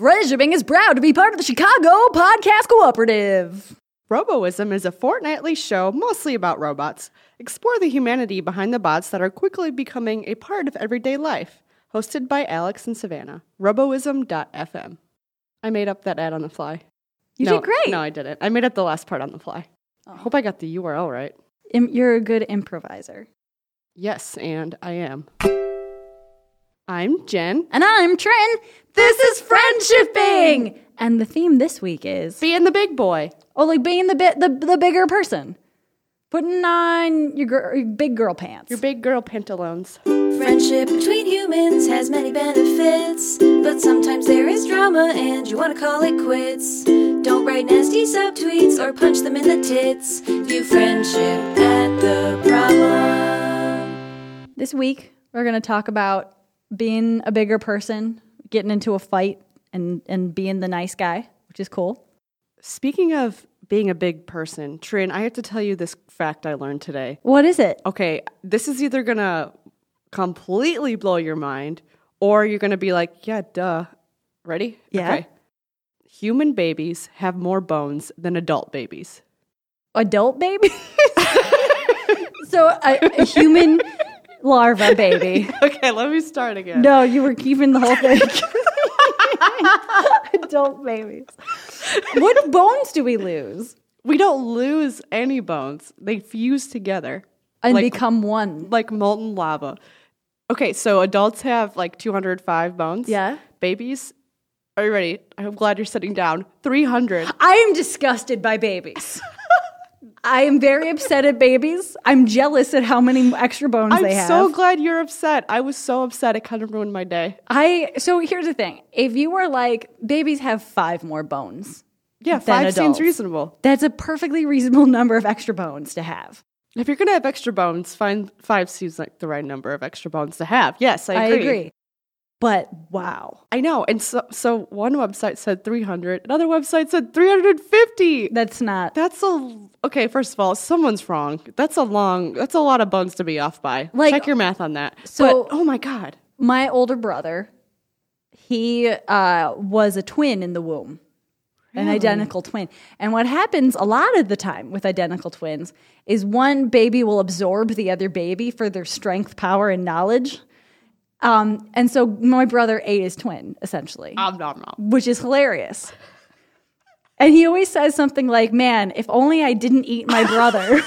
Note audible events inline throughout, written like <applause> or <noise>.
Friendshipping is proud to be part of the Chicago Podcast Cooperative. Roboism is a fortnightly show mostly about robots. Explore the humanity behind the bots that are quickly becoming a part of everyday life. Hosted by Alex and Savannah. Roboism.fm. I made up that ad on the fly. You no, did great. No, I didn't. I made up the last part on the fly. I hope I got the URL right. Im- You're a good improviser. Yes, and I am. I'm Jen. And I'm Trin. This is Friendshipping! And the theme this week is Being the big boy. oh, like being the bit the, the bigger person. Putting on your, gir- your big girl pants. Your big girl pantaloons. Friendship between humans has many benefits, but sometimes there is drama and you want to call it quits. Don't write nasty subtweets or punch them in the tits. View friendship at the problem. This week, we're going to talk about being a bigger person, getting into a fight, and, and being the nice guy, which is cool. Speaking of being a big person, Trin, I have to tell you this fact I learned today. What is it? Okay, this is either gonna completely blow your mind or you're gonna be like, yeah, duh. Ready? Yeah. Okay. Human babies have more bones than adult babies. Adult baby? <laughs> so, a, a human larva baby. <laughs> Okay, let me start again. No, you were keeping the whole thing. <laughs> <laughs> Adult babies. What bones do we lose We don't lose any bones. They fuse together and Like- become one? like molten lava. Okay, so adults have like 205 bones. Yeah. Babies, are you ready? I'm glad you're sitting down. 300. I am disgusted by babies. I am very upset at babies. I'm jealous at how many extra bones I'm they have. I'm so glad you're upset. I was so upset it kind of ruined my day. I so here's the thing. If you were like babies have 5 more bones. Yeah, five seems reasonable. That's a perfectly reasonable <laughs> number of extra bones to have. If you're gonna have extra bones, find five seems like the right number of extra bones to have. Yes, I I agree. But wow. I know. And so, so one website said 300, another website said 350. That's not That's a okay. First of all, someone's wrong. That's a long. That's a lot of bones to be off by. Like- Check your math on that. So- but, oh my god, my older brother, he uh, was a twin in the womb, an identical twin. And what happens a lot of the time with identical twins is one baby will absorb the other baby for their strength, power, and knowledge. Um, and so my brother ate his twin, essentially, om nom nom. which is hilarious. And he always says something like, Man, if only I didn't eat my brother,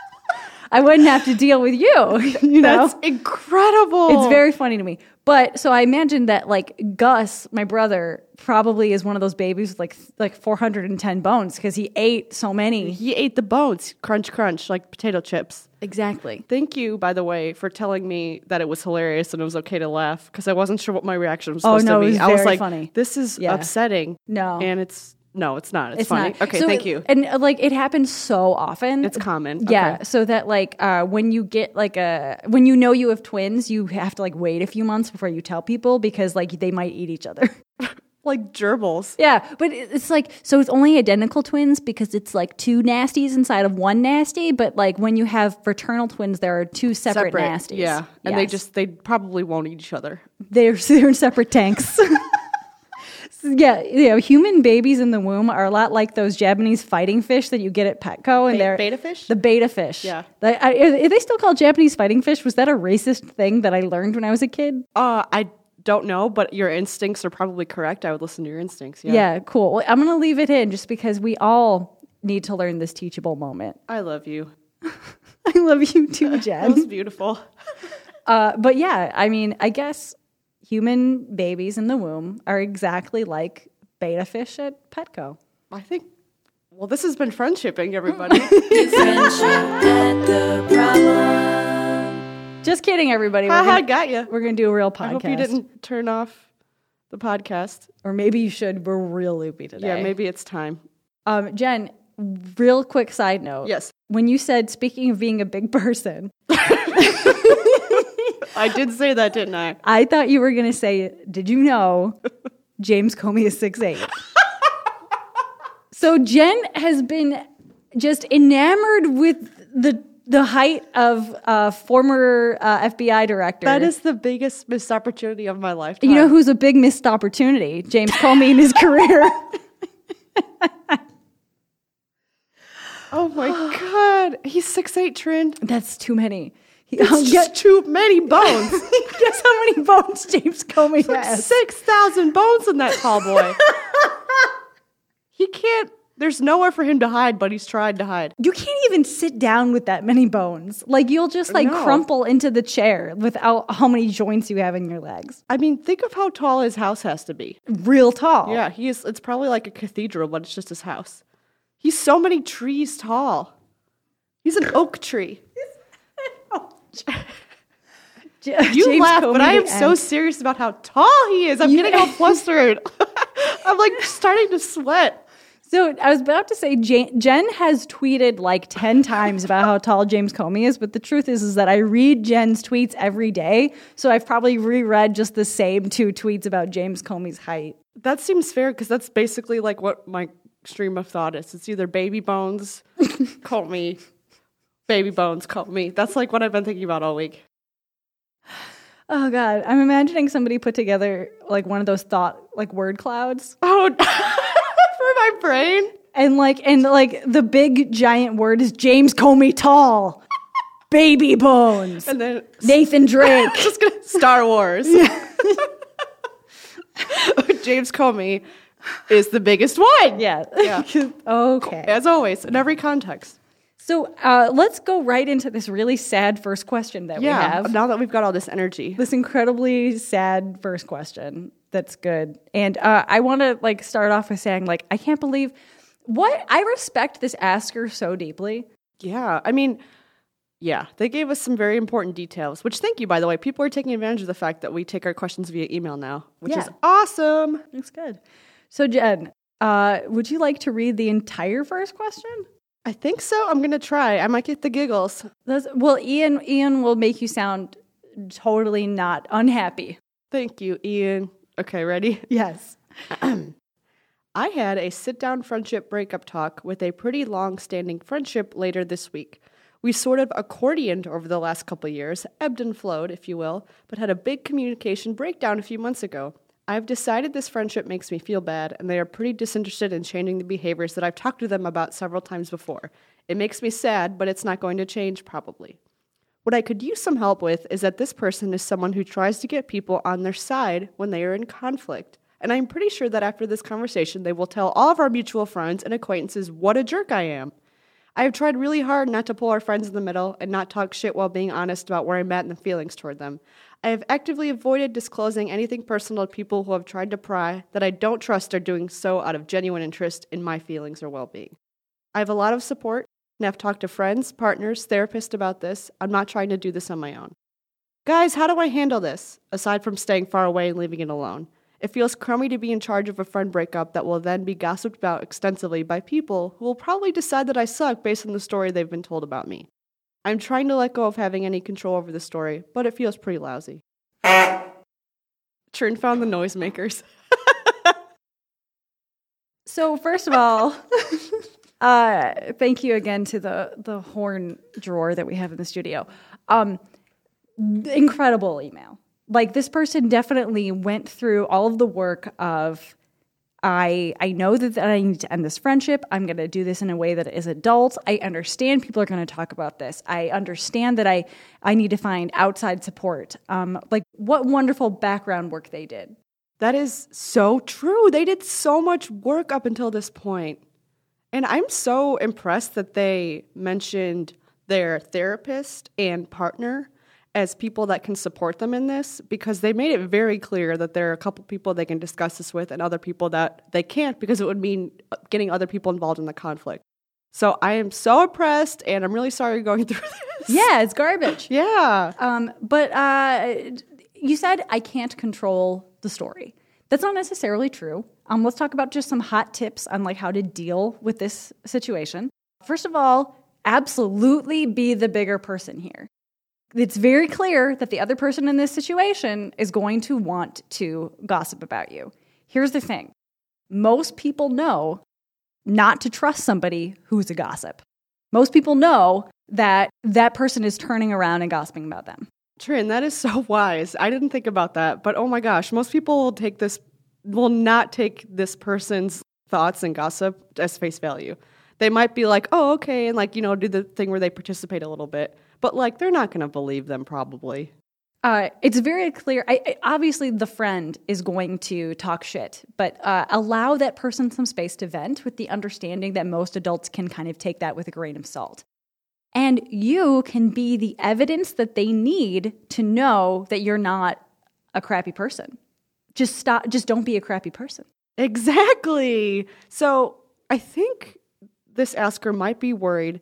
<laughs> I wouldn't have to deal with you. <laughs> you know? That's incredible. It's very funny to me. But so I imagine that like Gus, my brother, probably is one of those babies with like like 410 bones because he ate so many. He ate the bones, crunch, crunch, like potato chips. Exactly. Thank you, by the way, for telling me that it was hilarious and it was okay to laugh because I wasn't sure what my reaction was Oh, supposed no, to it be. was I was like, funny. "This is Yeah. upsetting." No. and it's no, it's not. It's, It's funny. not. Okay, So- thank you. And uh, like it happens so often. It's common. Yeah. Okay. So that like uh, when you get like a when you know you have twins, you have to like wait a few months before you tell people because like they might eat each other. <laughs> Like gerbils. Yeah, but it's like so it's only identical twins because it's like two nasties inside of one nasty. But like when you have fraternal twins, there are two separate, nasties. Yeah, and they just they probably won't eat each other. they're <laughs> they're in separate tanks. <laughs> Yeah, you know, human babies in the womb are a lot like those Japanese fighting fish that you get at Petco, and Be- they're betta fish? The betta fish. Yeah. They- I- are they still called Japanese fighting fish? Was that a racist thing that I learned when I was a kid? Uh, I don't know, but your instincts are probably correct. I would listen to your instincts. Yeah, Yeah, cool. Well, I'm gonna leave it in just because we all need to learn this teachable moment. I love you. <laughs> I love you too, <laughs> That Jen. was beautiful. <laughs> Uh, but yeah, I mean, I guess human babies in the womb are exactly like betta fish at Petco. I think. Well, this has been friendshipping, everybody. Friendship at the problem. Just kidding, everybody. We're gonna, got you. we're gonna do a real podcast. I hope you didn't turn off the podcast. Or maybe you should. We're real loopy today. Yeah, maybe it's time. Um, Jen, real quick side note. Yes. When you said, speaking of being a big person, <laughs> I did say that, didn't I? I thought you were gonna say, "Did you know James Comey is six eight? so Jen has been just enamored with the the height of a former uh, FBI director. That is the biggest missed opportunity of my life. you know who's a big missed opportunity? James Comey in his career. <laughs> Oh my god, he's six eight Trin. That's too many. I'll just get, too many bones. <laughs> guess how many bones James Comey has? Six thousand bones in that tall boy. <laughs> he can't. There's nowhere for him to hide, but he's tried to hide. You can't even sit down with that many bones. Like you'll just like No. crumple into the chair without how many joints you have in your legs. I mean, think of how tall his house has to be. Real tall. Yeah, he is. It's probably like a cathedral, but it's just his house. He's so many trees tall. He's an oak tree. <laughs> J- You James laugh, but I am so serious about how tall he is. I'm getting all <laughs> flustered. <laughs> I'm like starting to sweat. So I was about to say Jen, Jen has tweeted like 10 times about how tall James Comey is, but the truth is is that I read Jen's tweets every day, so I've probably reread just the same two tweets about James Comey's height. That seems fair because that's basically like what my stream of thought is. It's either baby bones, me, baby bones, Comey. That's like what I've been thinking about all week. <sighs> Oh god, I'm imagining somebody put together like one of those thought like word clouds <laughs> Oh, <laughs> for my brain. and like and like the big giant word is James Comey tall. <laughs> Baby bones. And then Nathan Drake. just gonna Star Wars. James Comey is the biggest one. yeah. Yeah. okay. As always, in every context. So uh, let's go right into this really sad first question that we Yeah. have. Now that we've got all this energy. This incredibly sad first question. That's good. And uh, I want to like start off with saying like I can't believe what I respect this asker so deeply. Yeah. I mean, yeah, they gave us some very important details, which thank you, by the way. People are taking advantage of the fact that we take our questions via email now, which is awesome. That's good. So Jen, uh, would you like to read the entire first question? I think so. I'm going to try. I might get the giggles. That's, well, Ian, Ian will make you sound totally not unhappy. Thank you, Ian. Okay, ready? <laughs> Yes. <clears throat> I had a sit down friendship breakup talk with a pretty long standing friendship later this week. We sort of accordioned over the last couple years, ebbed and flowed, if you will, but had a big communication breakdown a few months ago. I've decided this friendship makes me feel bad, and they are pretty disinterested in changing the behaviors that I've talked to them about several times before. It makes me sad, but it's not going to change, probably. What I could use some help with is that this person is someone who tries to get people on their side when they are in conflict. And I'm pretty sure that after this conversation, they will tell all of our mutual friends and acquaintances what a jerk I am. I have tried really hard not to pull our friends in the middle and not talk shit while being honest about where I'm at and the feelings toward them. I have actively avoided disclosing anything personal to people who have tried to pry that I don't trust are doing so out of genuine interest in my feelings or well being. I have a lot of support and I've talked to friends, partners, therapists about this. I'm not trying to do this on my own. Guys, how do I handle this, aside from staying far away and leaving it alone? It feels crummy to be in charge of a friend breakup that will then be gossiped about extensively by people who will probably decide that I suck based on the story they've been told about me. I'm trying to let go of having any control over the story, but it feels pretty lousy. Trin found the noisemakers. <laughs> So first of all, <laughs> uh, thank you again to the the horn drawer that we have in the studio. Um, incredible email. Like this person definitely went through all of the work of I I know that, that I need to end this friendship. I'm going to do this in a way that is adult. I understand people are going to talk about this. I understand that I I need to find outside support. Um, like what wonderful background work they did. That is so true. They did so much work up until this point. And I'm so impressed that they mentioned their therapist and partner as people that can support them in this because they made it very clear that there are a couple people they can discuss this with and other people that they can't because it would mean getting other people involved in the conflict. So I am so impressed and I'm really sorry you're going <laughs> through this. Yeah, it's garbage. <laughs> Yeah. Um, but uh, you said I can't control the story. That's not necessarily true. Um, let's talk about just some hot tips on like how to deal with this situation. First of all, absolutely be the bigger person here. It's very clear that the other person in this situation is going to want to gossip about you. Here's the thing most people know not to trust somebody who's a gossip. Most people know that that person is turning around and gossiping about them. Trin, that is so <laughs> wise. I didn't think about that, but oh my gosh, most people will take this, will not take this person's thoughts and gossip as face value. They might be like, oh, okay, and like, you know, do the thing where they participate a little bit, but like, they're not going to believe them probably. Uh, it's very clear. I, I, obviously, the friend is going to talk shit, but uh, allow that person some space to vent with the understanding that most adults can kind of take that with a grain of salt. And you can be the evidence that they need to know that you're not a crappy person. Just stop, just don't be a crappy person. Exactly. So I think this asker might be worried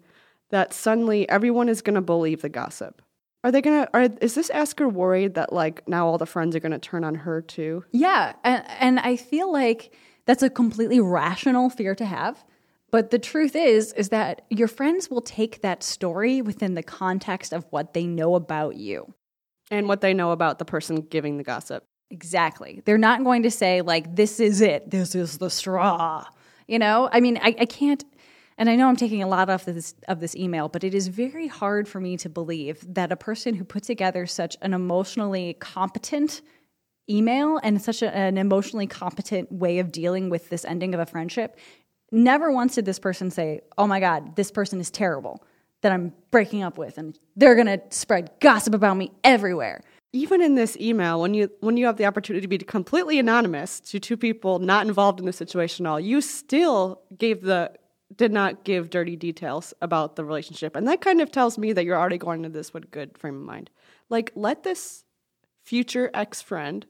that suddenly everyone is going to believe the gossip. Are they gonna? Are is this asker worried that like now all the friends are gonna turn on her too? Yeah, and and I feel like that's a completely rational fear to have. But the truth is, is that your friends will take that story within the context of what they know about you. And what they know about the person giving the gossip. Exactly. They're not going to say, like, this is it, this is the straw. You know, I mean, I, I can't, and I know I'm taking a lot off this, of this email, but it is very hard for me to believe that a person who put together such an emotionally competent email and such a, an emotionally competent way of dealing with this ending of a friendship Never once did this person say, Oh my God, this person is terrible that I'm breaking up with, and they're going to spread gossip about me everywhere. Even in this email, when you when you have the opportunity to be completely anonymous to two people not involved in the situation at all, you still gave the did not give dirty details about the relationship. And that kind of tells me that you're already going into this with a good frame of mind. Like let this future ex-friend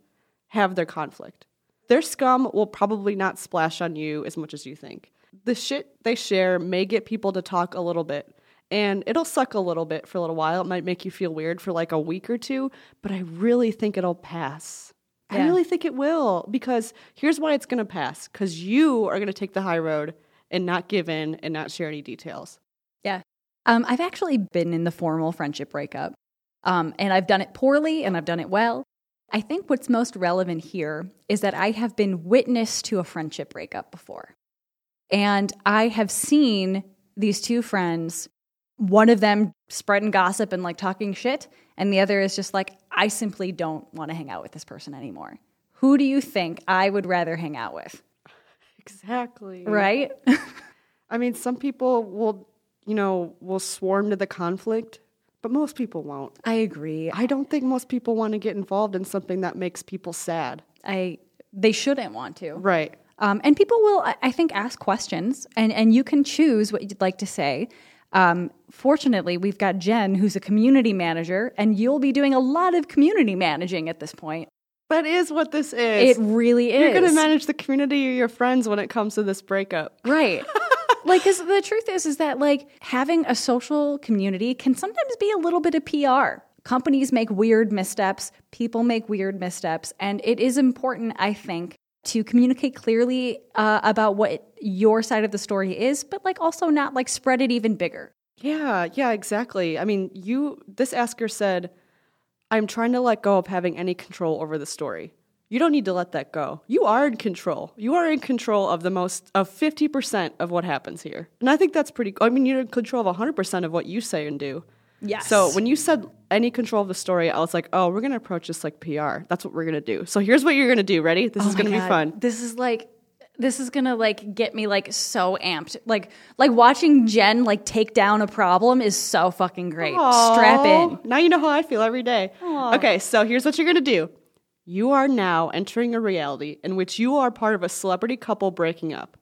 have their conflict their scum will probably not splash on you as much as you think. The shit they share may get people to talk a little bit, and it'll suck a little bit for a little while. It might make you feel weird for like a week or two, but I really think it'll pass. Yeah. I really think it will because here's why it's going to pass because you are going to take the high road and not give in and not share any details. Yeah. Um, I've actually been in the formal friendship breakup, um, and I've done it poorly and I've done it well. I think what's most relevant here is that I have been witness to a friendship breakup before. And I have seen these two friends, one of them spreading gossip and like talking shit, and the other is just like, I simply don't want to hang out with this person anymore. Who do you think I would rather hang out with? Exactly. Right? <laughs> I mean, some people will, you know, will swarm to the conflict but most people won't. I agree. I don't think most people want to get involved in something that makes people sad. I they shouldn't want to. Right. Um, and people will, I think, ask questions, and, and you can choose what you'd like to say. Um, fortunately, we've got Jen, who's a community manager, and you'll be doing a lot of community managing at this point. That is what this is. It really is. You're going to manage the community or your friends when it comes to this breakup. Right. <laughs> like cuz the truth is is that like having a social community can sometimes be a little bit of PR. Companies make weird missteps, people make weird missteps, and it is important I think to communicate clearly uh, about what your side of the story is, but like also not like spread it even bigger. Yeah, yeah, exactly. I mean, you this asker said I'm trying to let go of having any control over the story. You don't need to let that go. You are in control. You are in control of the most of 50% of what happens here. And I think that's pretty I mean you're in control of 100% of what you say and do. Yes. So when you said any control of the story, I was like, "Oh, we're going to approach this like PR. That's what we're going to do." So here's what you're going to do. Ready? This oh is going to be fun. This is like this is gonna like get me like so amped. Like like watching Jen like take down a problem is so fucking great. Aww. Strap in. Now you know how I feel every day. Aww. Okay, so here's what you're gonna do. You are now entering a reality in which you are part of a celebrity couple breaking up.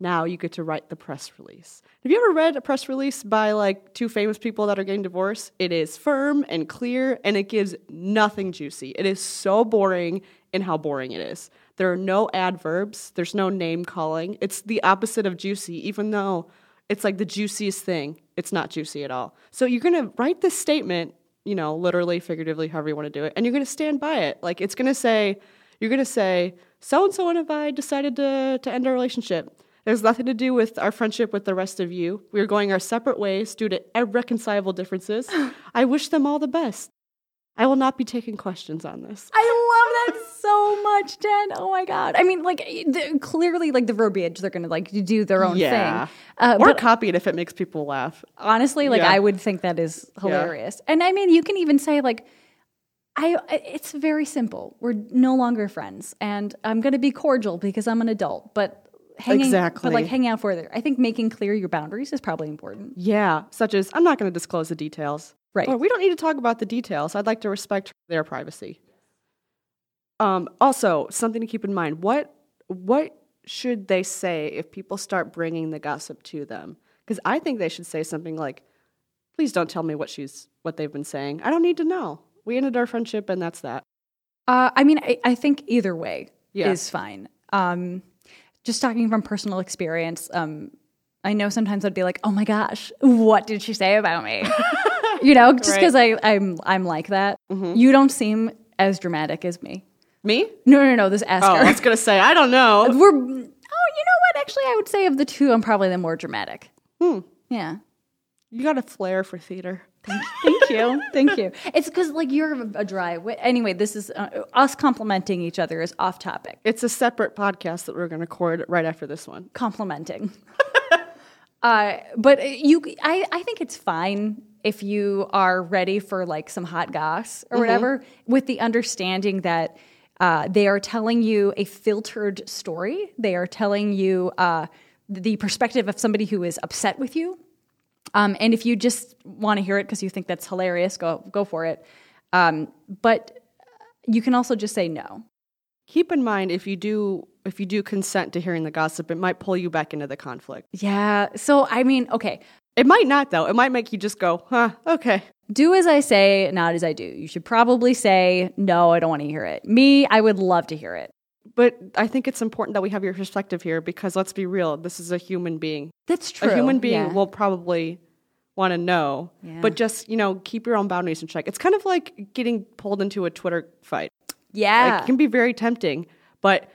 Now you get to write the press release. Have you ever read a press release by like two famous people that are getting divorced? It is firm and clear and it gives nothing juicy. It is so boring in how boring it is. There are no adverbs, there's no name calling. It's the opposite of juicy, even though it's like the juiciest thing. It's not juicy at all. So you're going to write this statement you know, literally, figuratively, however you want to do it, and you're going to stand by it. Like it's going to say, you're going to say, so and so and I decided to to end our relationship. It has nothing to do with our friendship with the rest of you. We are going our separate ways due to irreconcilable differences. <laughs> I wish them all the best. I will not be taking questions on this. I love so much, Jen. Oh my god. I mean, like the, clearly, like the verbiage, they're gonna like do their own Yeah. thing. Uh, or but copy it if it makes people laugh. honestly, like Yeah. I would think that is hilarious. And I mean, you can even say like, I. It's very simple. We're no longer friends, and I'm gonna be cordial because I'm an adult, but. Hanging, Exactly. But like hanging out further. I think making clear your boundaries is probably important. Yeah, such as I'm not going to disclose the details. Right. Or we don't need to talk about the details. I'd like to respect their privacy. Um, also, something to keep in mind: what what should they say if people start bringing the gossip to them? Because I think they should say something like, "Please don't tell me what she's what they've been saying. I don't need to know. We ended our friendship, and that's that." Uh, I mean, I, I think either way Yeah. is fine. Um, just talking from personal experience, um, I know sometimes I'd be like, "Oh my gosh, what did she say about me?" <laughs> you know, just because I I'm I'm like that. Mm-hmm. You don't seem as dramatic as me. Me? No, no, no. This asker. Oh, I was going to say I don't know. <laughs> We're. Oh, you know what? Actually, I would say of the two, I'm probably the more dramatic. Hmm. Yeah. You got a flair for theater. Thank you. Thank you. It's because like you're a, a dry. wit. Anyway, this is uh, us complimenting each other is off topic. It's a separate podcast that we're going to record right after this one. complimenting. <laughs> uh, but you, I, I think it's fine if you are ready for like some hot goss or whatever, with the understanding that uh, they are telling you a filtered story. They are telling you uh, the perspective of somebody who is upset with you. Um, and if you just want to hear it because you think that's hilarious, go go for it. Um, but you can also just say no. keep in mind if you do if you do consent to hearing the gossip it might pull you back into the conflict Yeah. So I mean, okay. it might not though it might make you just go huh okay do as I say, not as I do. You should probably say, no, I don't want to hear it. Me, I would love to hear it. but i think it's important that we have your perspective here because let's be real this is a human being That's true. a human being Yeah. will probably want to know Yeah. but just you know keep your own boundaries in check it's kind of like getting pulled into a twitter fight yeah. Like, it can be very tempting but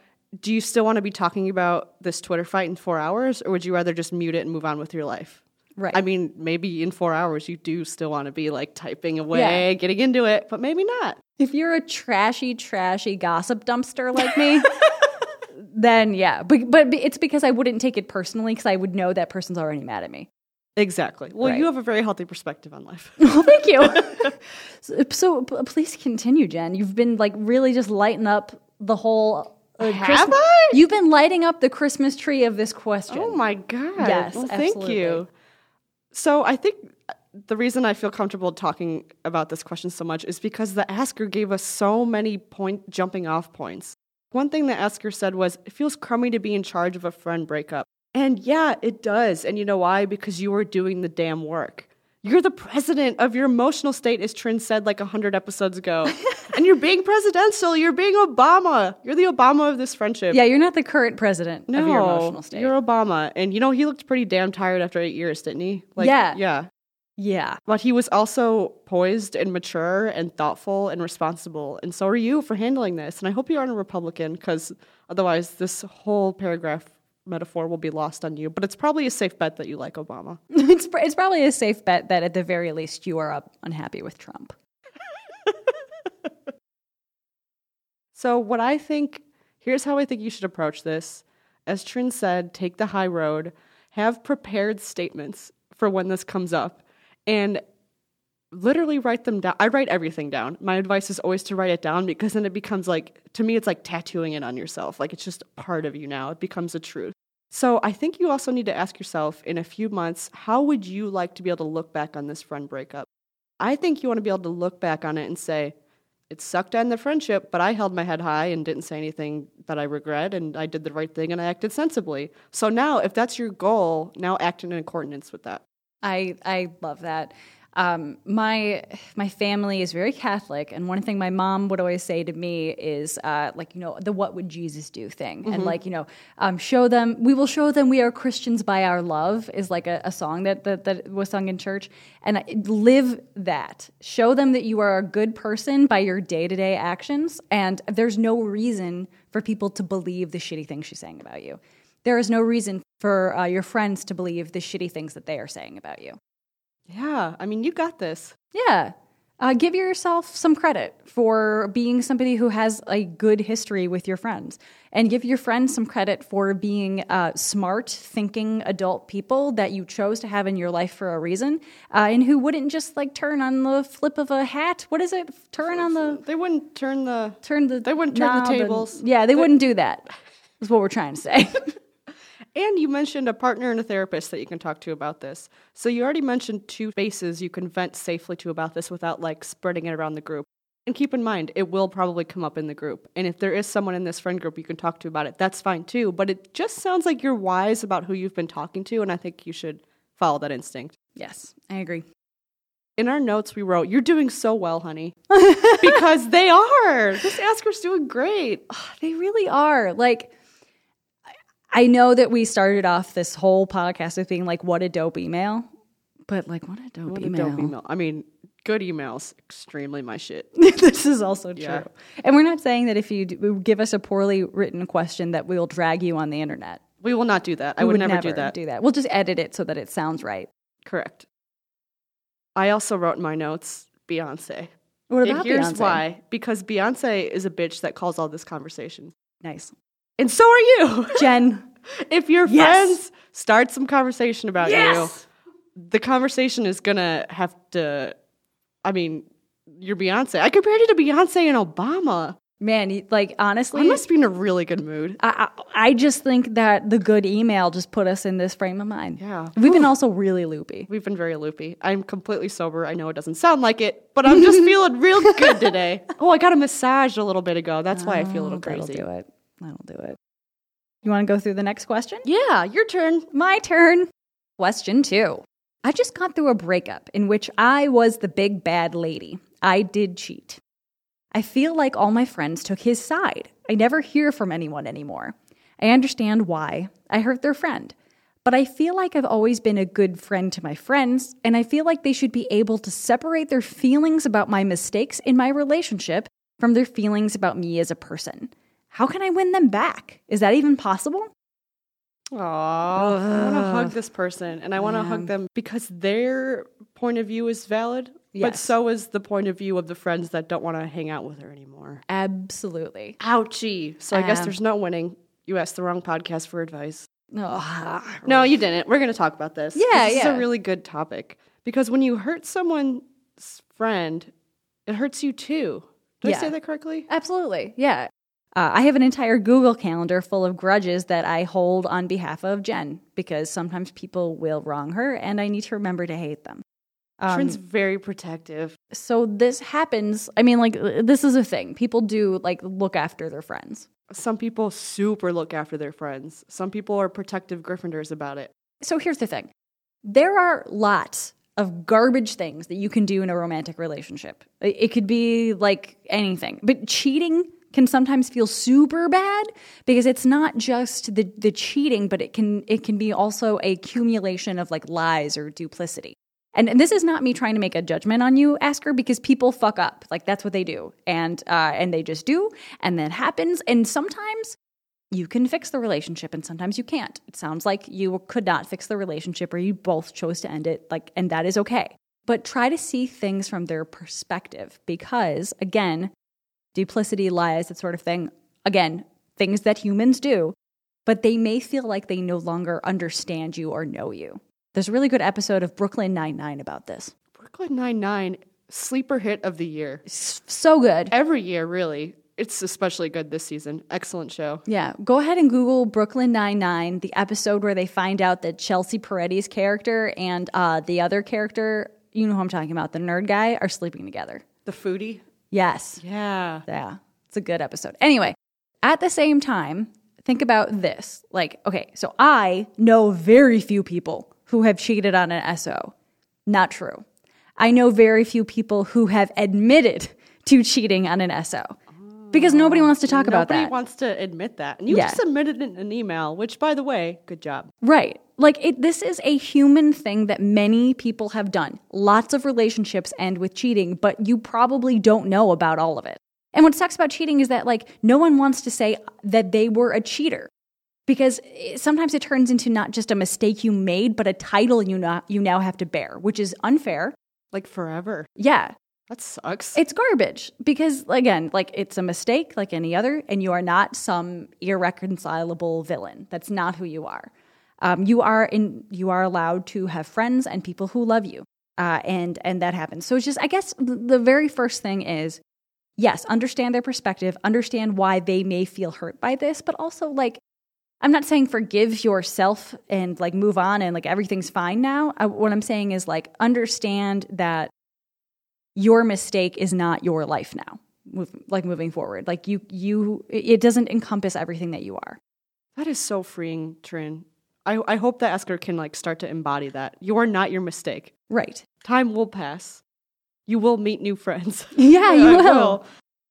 do you still want to be talking about this twitter fight in four hours or would you rather just mute it and move on with your life right. I mean, maybe in four hours you do still want to be like typing away, Yeah. getting into it, but maybe not. if you're a trashy, trashy gossip dumpster like me, <laughs> then yeah. But, but it's because I wouldn't take it personally because I would know that person's already mad at me. Exactly. Well, Right. you have a very healthy perspective on life. <laughs> Well, thank you. <laughs> so, so p- please continue, Jen. You've been like really just lighting up the whole. Uh, Have Christmas- I? You've been lighting up the Christmas tree of this question. oh my God. Yes, Well, thank you. So I think the reason I feel comfortable talking about this question so much is because the asker gave us so many point jumping off points. One thing the asker said was, it feels crummy to be in charge of a friend breakup. And yeah, it does. And you know why? Because you are doing the damn work. You're the president of your emotional state, as Trin said like a hundred episodes ago. <laughs> and you're being presidential. You're being Obama. You're the Obama of this friendship. Yeah, you're not the current president no, of your emotional state. You're Obama. And you know, he looked pretty damn tired after eight years, didn't he? Like, Yeah. Yeah. yeah. But he was also poised and mature and thoughtful and responsible. And so are you for handling this. And I hope you aren't a Republican because otherwise, this whole paragraph metaphor will be lost on you. But it's probably a safe bet that you like Obama. <laughs> it's, pr- it's probably a safe bet that at the very least you are unhappy with Trump. <laughs> So, what I think here's how I think you should approach this. As Trin said, take the high road, have prepared statements for when this comes up, and literally write them down. I write everything down. My advice is always to write it down because then it becomes like, to me, it's like tattooing it on yourself. Like it's just part of you now. It becomes a truth. So I think you also need to ask yourself in a few months, how would you like to be able to look back on this friend breakup? I think you want to be able to look back on it and say, it sucked end the friendship, but I held my head high and didn't say anything that I regret, and I did the right thing and I acted sensibly. So now, if that's your goal, now act in accordance with that. I I love that. Um, my my family is very Catholic, and one thing my mom would always say to me is uh, like you know the "What would Jesus do?" thing, and like you know um, show them we will show them we are Christians by our love is like a, a song that, that that was sung in church, and I, live that. Show them that you are a good person by your day to day actions, and there's no reason for people to believe the shitty things she's saying about you. There is no reason for uh, your friends to believe the shitty things that they are saying about you. Yeah, I mean, you got this. Yeah. uh, give yourself some credit for being somebody who has a good history with your friends and give your friends some credit for being uh, smart thinking adult people that you chose to have in your life for a reason uh, and who wouldn't just like turn on the flip of a hat what is it turn on the They wouldn't turn the. turn the They wouldn't turn the knob and- tables. yeah they wouldn't do that is what we're trying to say <laughs> And you mentioned a partner and a therapist that you can talk to about this. So you already mentioned two spaces you can vent safely to about this without like spreading it around the group. And keep in mind, it will probably come up in the group. And if there is someone in this friend group you can talk to about it, that's fine too. But it just sounds like you're wise about who you've been talking to, and I think you should follow that instinct. yes i agree In our notes, we wrote, You're doing so well, honey. <laughs> because they are. This asker's doing great. <sighs> They really are. Like, I- know that we started off this whole podcast with being like, what a dope email. But, like, what a dope What a email. dope email. I mean, good emails, extremely my shit. <laughs> this is also true. Yeah. And we're not saying that if you do, give us a poorly written question that we'll drag you on the internet. We will not do that. I We would, never, do that. Do that. We'll just edit it so that it sounds right. Correct. I also wrote in my notes Beyonce. What And about here's Beyonce? why because Beyonce is a bitch that calls all this conversation. Nice. And so are you. <laughs> Jen. if your Yes. friends start some conversation about Yes. you, the conversation is going to have to, I mean, you're Beyonce. I compared you to Beyonce and Obama. Man, like, honestly, I must be in a really good mood. I, I I just think that the good email just put us in this frame of mind. Yeah. We've been also really loopy. We've been very loopy. I'm completely sober. I know it doesn't sound like it, but I'm just <laughs> feeling real good today. Oh, I got a massage a little bit ago. That's why I feel a little <laughs> Oh, crazy. do it. That'll do it. You want to go through the next question? Yeah, your turn. My turn. Question two. I just got through a breakup in which I was the big bad lady. I did cheat. I feel like all my friends took his side. I never hear from anyone anymore. I understand why. I hurt their friend. But I feel like I've always been a good friend to my friends, and I feel like they should be able to separate their feelings about my mistakes in my relationship from their feelings about me as a person. How can I win them back? Is that even possible? Aw, I want to hug this person and I want to hug them because their point of view is valid, but so is the point of view of the friends that don't want to hang out with her anymore. Absolutely. Ouchie. So I guess Um, there's no winning. You asked the wrong podcast for advice. No, No, you didn't. We're going to talk about this. Yeah, this is a really good topic because when you hurt someone's friend, it hurts you too. Did I say that correctly? absolutely. Yeah. Uh, I have an entire Google calendar full of grudges that I hold on behalf of Jen because sometimes people will wrong her and I need to remember to hate them. Um, Trin's very protective. so this happens. I mean, like, this is a thing. People do, like, look after their friends. Some people super look after their friends. Some people are protective Gryffindors about it. So here's the thing there are lots of garbage things that you can do in a romantic relationship. It could be like anything, but cheating can sometimes feel super bad because it's not just the, the cheating, but it can it can be also a accumulation of like lies or duplicity. And, and this is not me trying to make a judgment on you, Asker, because people fuck up. Like that's what they do, and uh, and they just do, and that happens. And sometimes you can fix the relationship and sometimes you can't. It sounds like you could not fix the relationship or you both chose to end it like and that is okay. But try to see things from their perspective because again, duplicity, lies, that sort of thing, again, things that humans do, but they may feel like they no longer understand you or know you. There's a really good episode of Brooklyn Nine-Nine about this. Brooklyn Nine-Nine, sleeper hit of the year. S- So good. Every year, really. It's especially good this season. Excellent show. Yeah, go ahead and Google Brooklyn Nine Nine, the episode where they find out that Chelsea Peretti's character and uh, the other character, you know who I'm talking about, the nerd guy, are sleeping together. The foodie. Yes, Yeah. yeah, it's a good episode. Anyway, at the same time, think about this. Like, okay, so I know very few people who have cheated on an SO. Not true. I know very few people who have admitted to cheating on an SO because oh, nobody wants to talk about that. Nobody wants to admit that. And you Yeah. just admitted in an email, which, by the way, good job. Right. Like it, this is a human thing that many people have done. Lots of relationships end with cheating, but you probably don't know about all of it. And what sucks about cheating is that like no one wants to say that they were a cheater because sometimes it turns into not just a mistake you made, but a title you now, you now have to bear, which is unfair. Like forever. Yeah. That sucks. It's garbage because, again, like it's a mistake like any other, and you are not some irreconcilable villain. That's not who you are. Um, you are in. You are allowed to have friends and people who love you, uh, and and that happens. So it's just, I guess, the very first thing is, yes, understand their perspective, understand why they may feel hurt by this, but also like. I'm not saying forgive yourself and like move on and like everything's fine now. I, what I'm saying is like understand that your mistake is not your life now move, like moving forward like you you it doesn't encompass everything that you are that is so freeing, Trin. I, I hope that Asker can like start to embody that. You are not your mistake. right Time will pass. You will meet new friends. <laughs> yeah <laughs> you I will.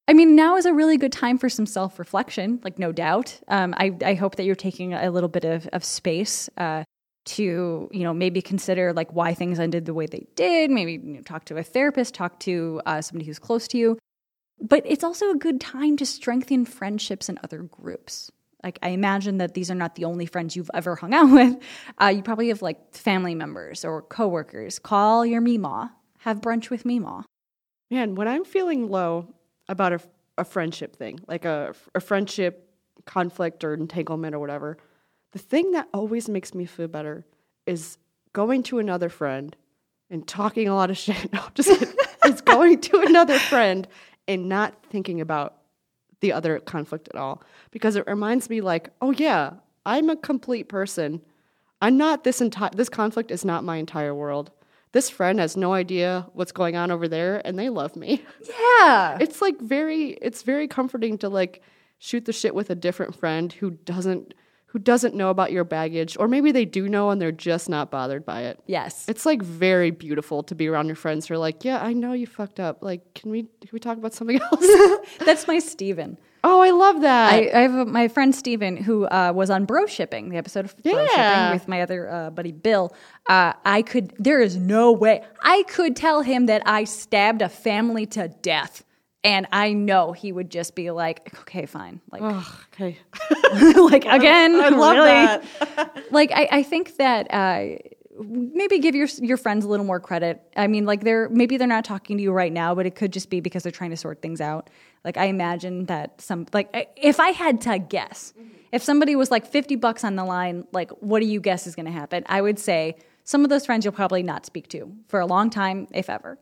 I mean, now is a really good time for some self reflection, like no doubt. Um, I, I hope that you're taking a little bit of, of space uh, to, you know, maybe consider like why things ended the way they did. Maybe you know, talk to a therapist, talk to uh, somebody who's close to you. But it's also a good time to strengthen friendships in other groups. Like I imagine that these are not the only friends you've ever hung out <laughs> with. Uh, you probably have like family members or coworkers. Call your Meemaw. Have brunch with Meemaw. Man, when I'm feeling low about a, a friendship thing, like a, a friendship conflict or entanglement or whatever, the thing that always makes me feel better is going to another friend and talking a lot of <laughs> shit. No, just it's going to another friend and not thinking about the other conflict at all because it reminds me like, oh yeah, I'm a complete person. I'm not this entire this conflict is not my entire world. This friend has no idea what's going on over there and they love me. Yeah. It's like very it's very comforting to like shoot the shit with a different friend who doesn't who doesn't know about your baggage or maybe they do know and they're just not bothered by it. Yes. It's like very beautiful to be around your friends who are like, "Yeah, I know you fucked up. Like, can we can we talk about something else?" <laughs> That's my Steven. oh, I love that. I, I have a, my friend Steven who uh, was on Bro Shipping, the episode of Bro Yeah. Shipping with my other uh, buddy Bill. Uh, I could, there is no way, I could tell him that I stabbed a family to death. And I know he would just be like, okay, fine. Like, okay. <laughs> like again, I love really? that. <laughs> like I, I think that uh, maybe give your your friends a little more credit. I mean, like they're maybe they're not talking to you right now, but it could just be because they're trying to sort things out. Like I imagine that some like if I had to guess, if somebody was like fifty bucks on the line, like what do you guess is going to happen? I would say some of those friends you'll probably not speak to for a long time, if ever.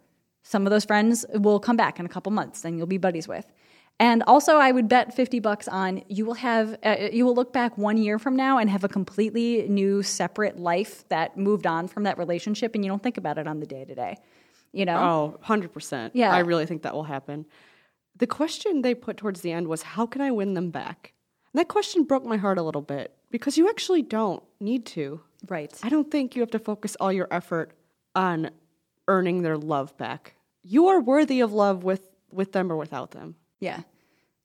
Some of those friends will come back in a couple months, and you'll be buddies with. And also, I would bet fifty bucks on you will have uh, you will look back one year from now and have a completely new, separate life that moved on from that relationship, and you don't think about it on the day to day. You know, Oh, 100%. Yeah. I really think that will happen. The question they put towards the end was, How can I win them back? And that question broke my heart a little bit because you actually don't need to. right? I don't think you have to focus all your effort on earning their love back. You are worthy of love with, with them or without them. Yeah.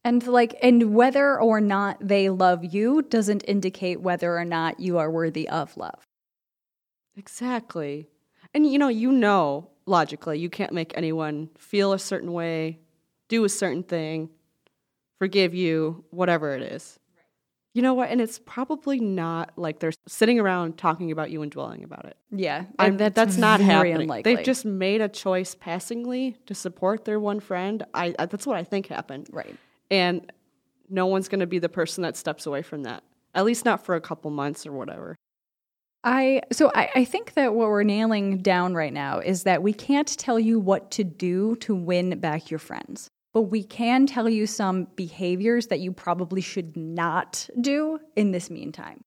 And like, and whether or not they love you doesn't indicate whether or not you are worthy of love. Exactly. And you know, you know logically, you can't make anyone feel a certain way, do a certain thing, forgive you, whatever it is. You know what? And it's probably not like they're sitting around talking about you and dwelling about it. Yeah, and that's, that's not happening. Unlikely. They've just made a choice passingly to support their one friend. I, I that's what I think happened. right. And no one's going to be the person that steps away from that. At least not for a couple months or whatever. I so I, I think that what we're nailing down right now is that we can't tell you what to do to win back your friends, but we can tell you some behaviors that you probably should not do in this meantime.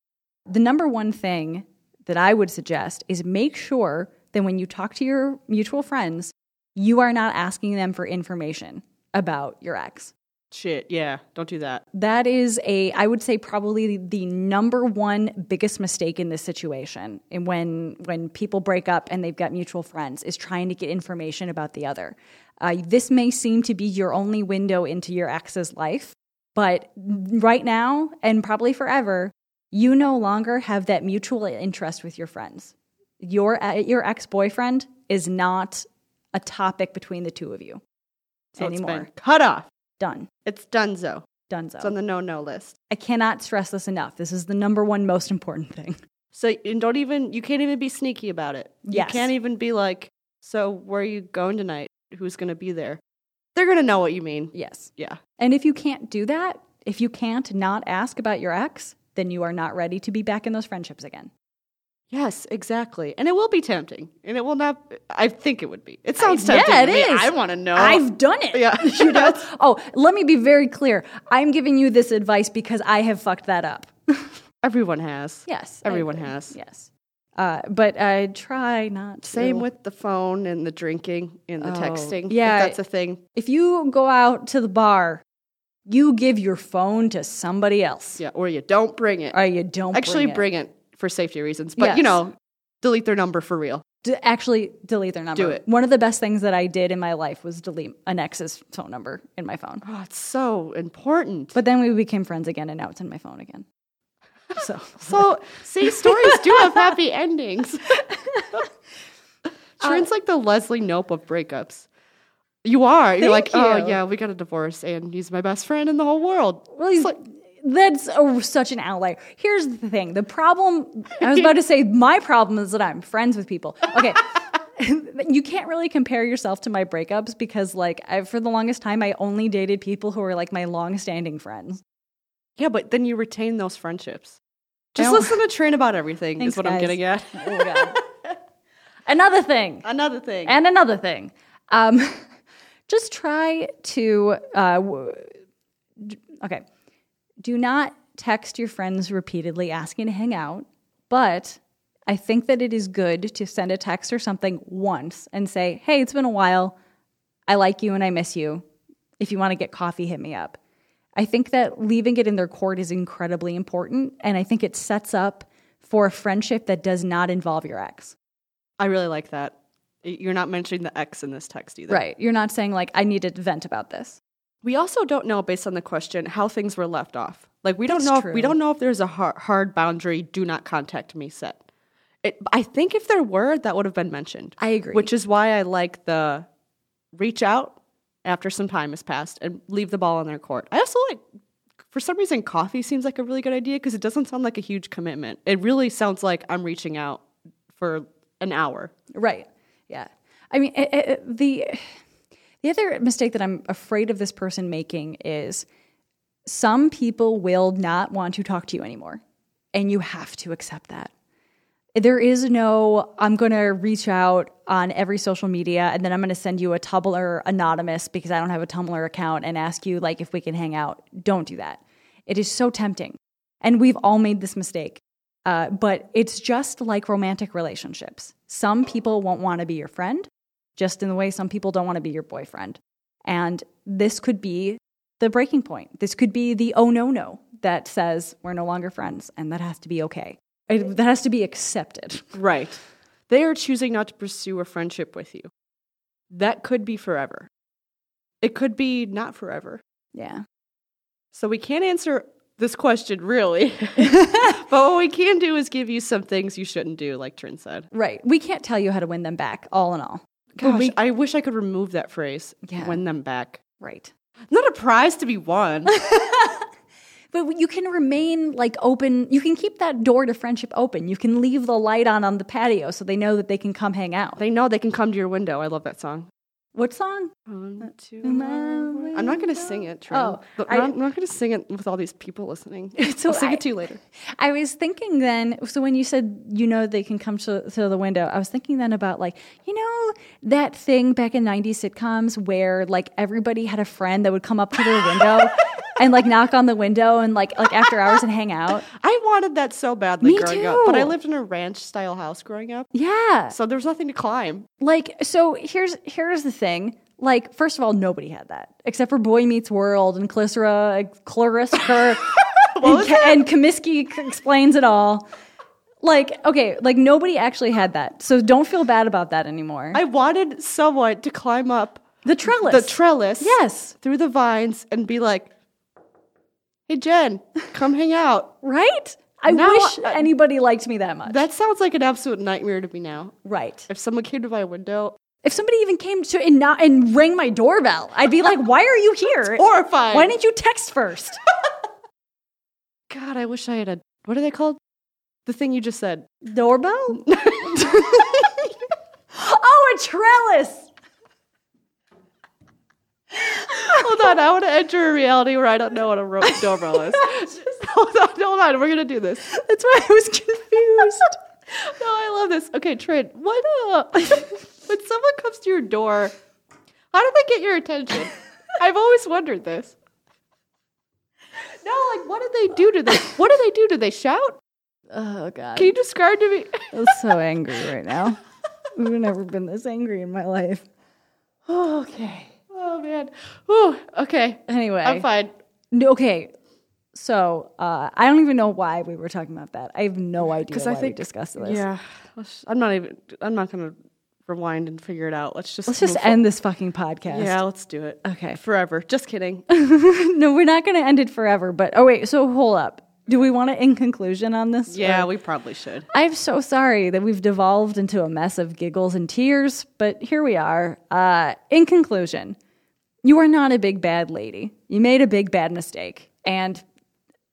The number one thing that I would suggest is make sure that when you talk to your mutual friends, you are not asking them for information about your ex. Shit, yeah, don't do that. That is a, I would say, probably the number one biggest mistake in this situation. And when when people break up and they've got mutual friends, is trying to get information about the other. Uh, this may seem to be your only window into your ex's life, but right now and probably forever, you no longer have that mutual interest with your friends. Your uh, your ex boyfriend is not a topic between the two of you So anymore. it's been cut off. Done. It's donezo. Donezo. It's on the no-no list. I cannot stress this enough. This is the number one most important thing. <laughs> So and don't even you can't even be sneaky about it. Yes. You can't even be like, so where are you going tonight? who's going to be there. They're going to know what you mean. Yes. Yeah. And if you can't do that, if you can't not ask about your ex, then you are not ready to be back in those friendships again. Yes, exactly. And it will be tempting. And it will not I think it would be. It sounds Yeah, tempting. it to me. is. I want to know. I've done it. Yeah. <laughs> you know. <laughs> Oh, let me be very clear. I'm giving you this advice because I have fucked that up. <laughs> Everyone has. Yes. Everyone has. Yes. Uh, but I try not to. Same with the phone and the drinking and the Oh, texting. yeah. that's a thing. if you go out to the bar, you give your phone to somebody else, Yeah, or you don't bring it. or you don't Actually, bring, bring it for safety reasons. But you know, delete their number for real. D- actually delete their number. Do it. One of the best things that I did in my life was delete an ex's phone number in my phone. Oh, it's so important. But then we became friends again, and now it's in my phone again. <laughs> So So, see, <laughs> stories do have happy endings. <laughs> Trin's uh, like the Leslie Knope of breakups. You are. You're like, Thank oh yeah, we got a divorce, and he's my best friend in the whole world. Well, he's, that's a, such an outlier. Here's the thing: the problem. I was about to say my problem is that I'm friends with people. Okay. <laughs> you can't really compare yourself to my breakups because, like, I, for the longest time, I only dated people who were like my long-standing friends. Yeah, but then you retain those friendships. Just listen to Trin about everything. Thanks, is what I'm getting at. <laughs> Oh god. Another thing. Another thing. And another thing, um, <laughs> just try to, uh, w- okay, do not text your friends repeatedly asking to hang out, but I think that it is good to send a text or something once and say, hey, it's been a while. I like you and I miss you. If you want to get coffee, hit me up. I think that leaving it in their court is incredibly important, and I think it sets up for a friendship that does not involve your ex. I really like that. You're not mentioning the ex in this text either. Right. You're not saying like I need to vent about this. We also don't know, based on the question, how things were left off. Like we don't know. If, we don't know if there's a hard, hard boundary. Do not contact me set. It, I think if there were, that would have been mentioned. I agree. Which is why I like the reach out after some time has passed and leave the ball on their court. I also like, for some reason, coffee seems like a really good idea because it doesn't sound like a huge commitment. It really sounds like I'm reaching out for an hour. Right. Yeah. I mean, it, it, the the other mistake that I'm afraid of this person making is some people will not want to talk to you anymore, and you have to accept that. There is no, I'm going to reach out on every social media and then I'm going to send you a Tumblr anonymous because I don't have a Tumblr account and ask you like if we can hang out. Don't do that. It is so tempting. And we've all made this mistake. Uh, but it's just like romantic relationships. Some people won't want to be your friend, just in the way some people don't want to be your boyfriend. And this could be the breaking point. This could be the oh no no that says we're no longer friends, and that has to be okay. It, that has to be accepted. Right. They are choosing not to pursue a friendship with you. That could be forever. It could be not forever. Yeah. So we can't answer this question really. <laughs> <laughs> but what we can do is give you some things you shouldn't do, like Trin said. Right. We can't tell you how to win them back, all in all. Gosh, we- I wish I could remove that phrase. Yeah. Win them back. right. Not a prize to be won. <laughs> But you can remain like open. You can keep that door to friendship open. You can leave the light on on the patio so they know that they can come hang out. they know they can come to your window. I love that song. What song? On uh, to my my- I'm not going to sing it, Trin. Oh, But I- I'm not, I'm not going to sing it with all these people listening. <laughs> So I'll sing I- it to you later. I was thinking then, so when you said, you know, they can come to, to the window, I was thinking then about like, you know, that thing back in 90s sitcoms where like everybody had a friend that would come up to their window <laughs> and like knock on the window and like, like after hours and hang out. <laughs> I wanted that so badly Me growing up, but I lived in a ranch style house growing up, Yeah. so there was nothing to climb. Like, so here's, here's the thing. Like, first of all, nobody had that except for Boy Meets World and Clarissa, Clarissa, <laughs> and, Ka- and Comiskey explains it all. Like, okay, like nobody actually had that. So don't feel bad about that anymore. I wanted someone to climb up the trellis. the trellis, Yes. through the vines, and be like, "Hey, Jen, come hang out." Right? I Now wish I- anybody liked me that much. That sounds like an absolute nightmare to me now. right. If someone came to my window, If somebody even came to and not and rang my doorbell, I'd be like, "Why are you <laughs> here? horrifying. Why didn't you text first? <laughs> God, I wish I had a. What are they called? The thing you just said. Doorbell? <laughs> oh, a trellis. <laughs> hold on, I want to enter a reality where I don't know what a doorbell is. <laughs> hold on, hold on, we're gonna do this. That's why I was confused. <laughs> No, I love this. Okay, Trent, what uh, when someone comes to your door, how do they get your attention? I've always wondered this. No, like what do they do to they? What do they do? Do they shout? oh god. Can you describe to me? I'm so angry right now. I've never been this angry in my life. okay. Oh man. Whew, okay. Anyway. I'm fine. No, Okay. So uh, I don't even know why we were talking about that. I have no idea why I think we discussed this. Yeah. I'm not even. I'm not gonna rewind and figure it out. Let's just. Let's just end this fucking podcast. Yeah, let's do it. Okay. Forever. Just kidding. <laughs> no, we're not going to end it forever. But oh wait, so hold up. Do we want to in conclusion on this? yeah, Or- we probably should. I'm so sorry that we've devolved into a mess of giggles and tears, but here we are. Uh, in conclusion, you are not a big bad lady. You made a big bad mistake, and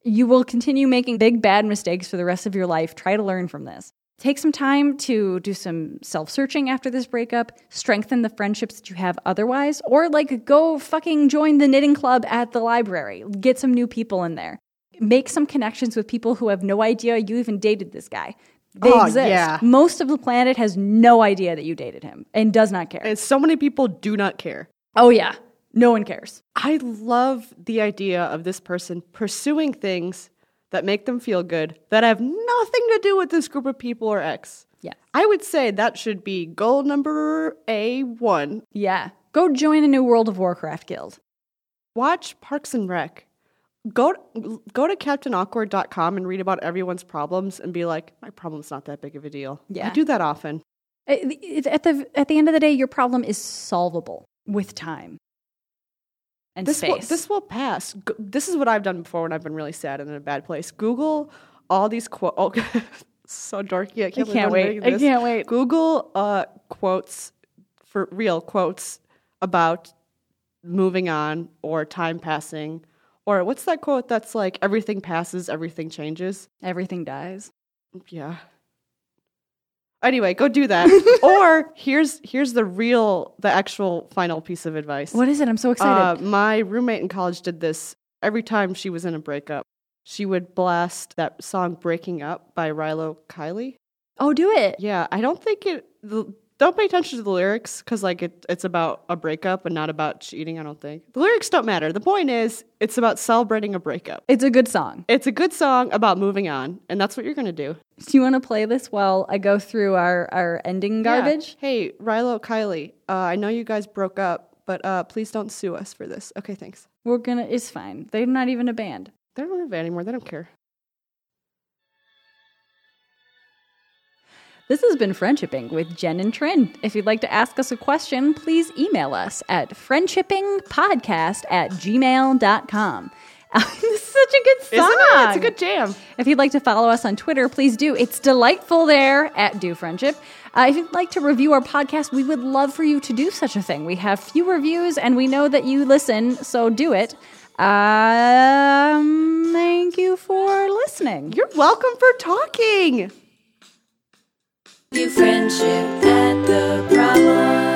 you will continue making big bad mistakes for the rest of your life. Try to learn from this. Take some time to do some self searching after this breakup, strengthen the friendships that you have otherwise, or like go fucking join the knitting club at the library. Get some new people in there. Make some connections with people who have no idea you even dated this guy. They Oh, exist. yeah. Most of the planet has no idea that you dated him and does not care. And so many people do not care. oh, yeah. No one cares. I love the idea of this person pursuing things that make them feel good that have nothing to do with this group of people or X. Yeah. I would say that should be goal number A1. Yeah. Go join a new World of Warcraft guild. Watch Parks and Rec. Go go to captainawkward.com and read about everyone's problems and be like, my problem's not that big of a deal. Yeah. I do that often. At the, at the end of the day, your problem is solvable with time and This will, this will pass. This is what I've done before when I've been really sad and in a bad place. Google all these quotes. <laughs> Oh, so dorky. I can't, believe can't wait. I can't wait. Google uh, quotes for real quotes about moving on or time passing. Or what's that quote that's like everything passes, everything changes? Everything dies. Yeah. Anyway, go do that. <laughs> or here's here's the real the actual final piece of advice. What is it? I'm so excited. Uh, my roommate in college did this every time she was in a breakup. She would blast that song "Breaking Up" by Rilo Kiley. oh, do it. Yeah, I don't think it. The, don't pay attention to the lyrics because like it, it's about a breakup and not about cheating. I don't think the lyrics don't matter. The point is, it's about celebrating a breakup. It's a good song. It's a good song about moving on, and that's what you're gonna do. Do you want to play this while I go through our, our ending garbage? Yeah. Hey, Rilo Kiley, uh, I know you guys broke up, but uh, please don't sue us for this. Okay, thanks. We're gonna. It's fine. They're not even a band. They don't have it anymore. They don't care. This has been Friendshipping with Jen and Trin. If you'd like to ask us a question, please email us at friendshippingpodcast at gmail.com. <laughs> this is such a good song. It? It's a good jam. If you'd like to follow us on Twitter, please do. It's delightful there at Do Friendship. Uh, if you'd like to review our podcast, we would love for you to do such a thing. We have few reviews, and we know that you listen, so do it. Um, thank you for listening. You're welcome for talking. New friendship at the problem.